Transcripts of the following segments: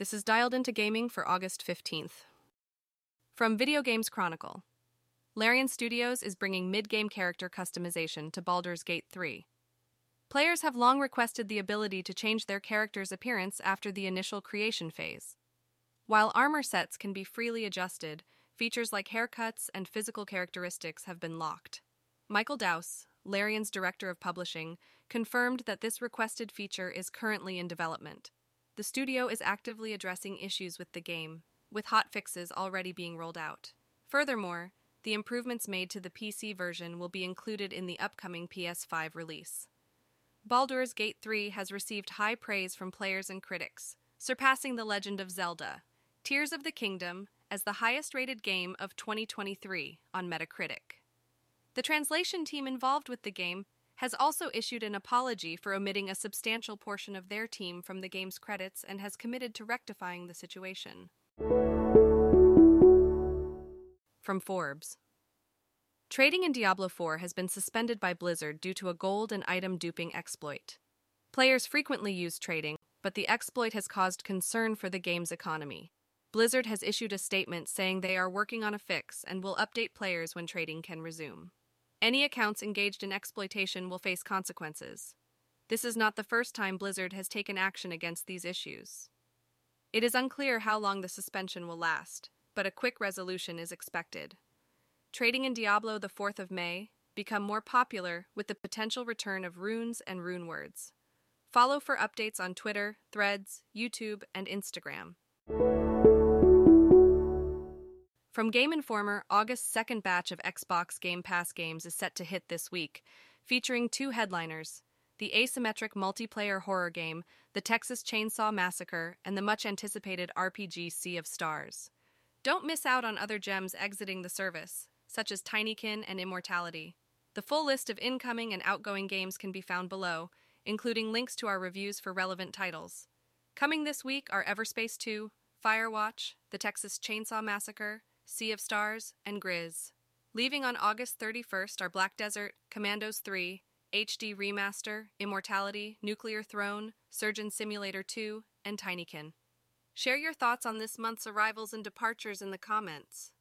This is dialed into gaming for August 15th. From Video Games Chronicle Larian Studios is bringing mid game character customization to Baldur's Gate 3. Players have long requested the ability to change their character's appearance after the initial creation phase. While armor sets can be freely adjusted, features like haircuts and physical characteristics have been locked. Michael Douse, Larian's director of publishing, confirmed that this requested feature is currently in development. The studio is actively addressing issues with the game, with hot fixes already being rolled out. Furthermore, the improvements made to the PC version will be included in the upcoming PS5 release. Baldur's Gate 3 has received high praise from players and critics, surpassing The Legend of Zelda, Tears of the Kingdom as the highest rated game of 2023 on Metacritic. The translation team involved with the game has also issued an apology for omitting a substantial portion of their team from the game's credits and has committed to rectifying the situation. From Forbes Trading in Diablo 4 has been suspended by Blizzard due to a gold and item duping exploit. Players frequently use trading, but the exploit has caused concern for the game's economy. Blizzard has issued a statement saying they are working on a fix and will update players when trading can resume. Any accounts engaged in exploitation will face consequences. This is not the first time Blizzard has taken action against these issues. It is unclear how long the suspension will last, but a quick resolution is expected. Trading in Diablo the 4th of May become more popular with the potential return of runes and rune words. Follow for updates on Twitter, Threads, YouTube, and Instagram. From Game Informer, August's second batch of Xbox Game Pass games is set to hit this week, featuring two headliners the asymmetric multiplayer horror game, The Texas Chainsaw Massacre, and the much anticipated RPG Sea of Stars. Don't miss out on other gems exiting the service, such as Tinykin and Immortality. The full list of incoming and outgoing games can be found below, including links to our reviews for relevant titles. Coming this week are Everspace 2, Firewatch, The Texas Chainsaw Massacre, Sea of Stars, and Grizz. Leaving on August 31st are Black Desert, Commandos 3, HD Remaster, Immortality, Nuclear Throne, Surgeon Simulator 2, and Tinykin. Share your thoughts on this month's arrivals and departures in the comments.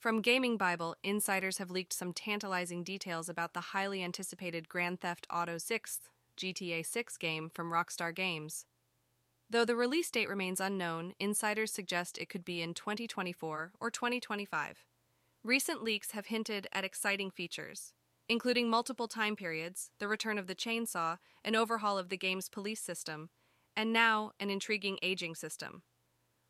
From Gaming Bible, insiders have leaked some tantalizing details about the highly anticipated Grand Theft Auto 6 GTA 6 game from Rockstar Games. Though the release date remains unknown, insiders suggest it could be in 2024 or 2025. Recent leaks have hinted at exciting features, including multiple time periods, the return of the chainsaw, an overhaul of the game's police system, and now an intriguing aging system.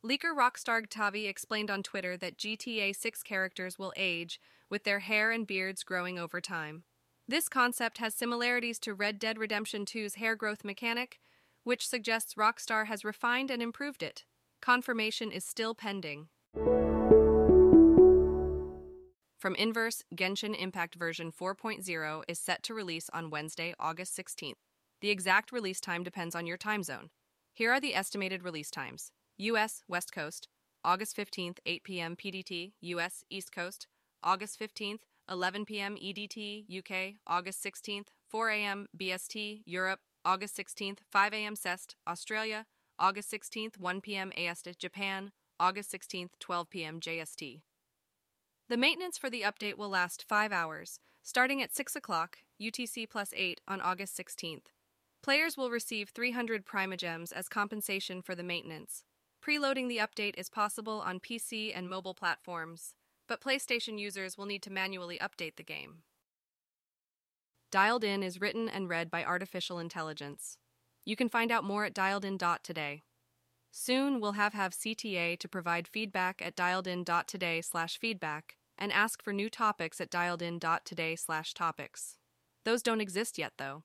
Leaker Rockstar Tavi explained on Twitter that GTA 6 characters will age, with their hair and beards growing over time. This concept has similarities to Red Dead Redemption 2's hair growth mechanic, which suggests Rockstar has refined and improved it. Confirmation is still pending. From Inverse, Genshin Impact version 4.0 is set to release on Wednesday, August 16th. The exact release time depends on your time zone. Here are the estimated release times US West Coast, August 15th, 8 p.m. PDT, US East Coast, August 15th, 11 p.m. EDT, UK, August 16th, 4 a.m. BST, Europe, August 16th, 5 a.m. CEST, Australia, August 16th, 1 p.m. AST, Japan, August 16th, 12 p.m. JST. The maintenance for the update will last 5 hours, starting at 6 o'clock, UTC plus 8, on August 16th. Players will receive 300 Primogems as compensation for the maintenance. Preloading the update is possible on PC and mobile platforms, but PlayStation users will need to manually update the game. Dialed In is written and read by artificial intelligence. You can find out more at dialedin.today. Soon we'll have have CTA to provide feedback at dialedin.today slash feedback and ask for new topics at dialedin.today slash topics. Those don't exist yet though.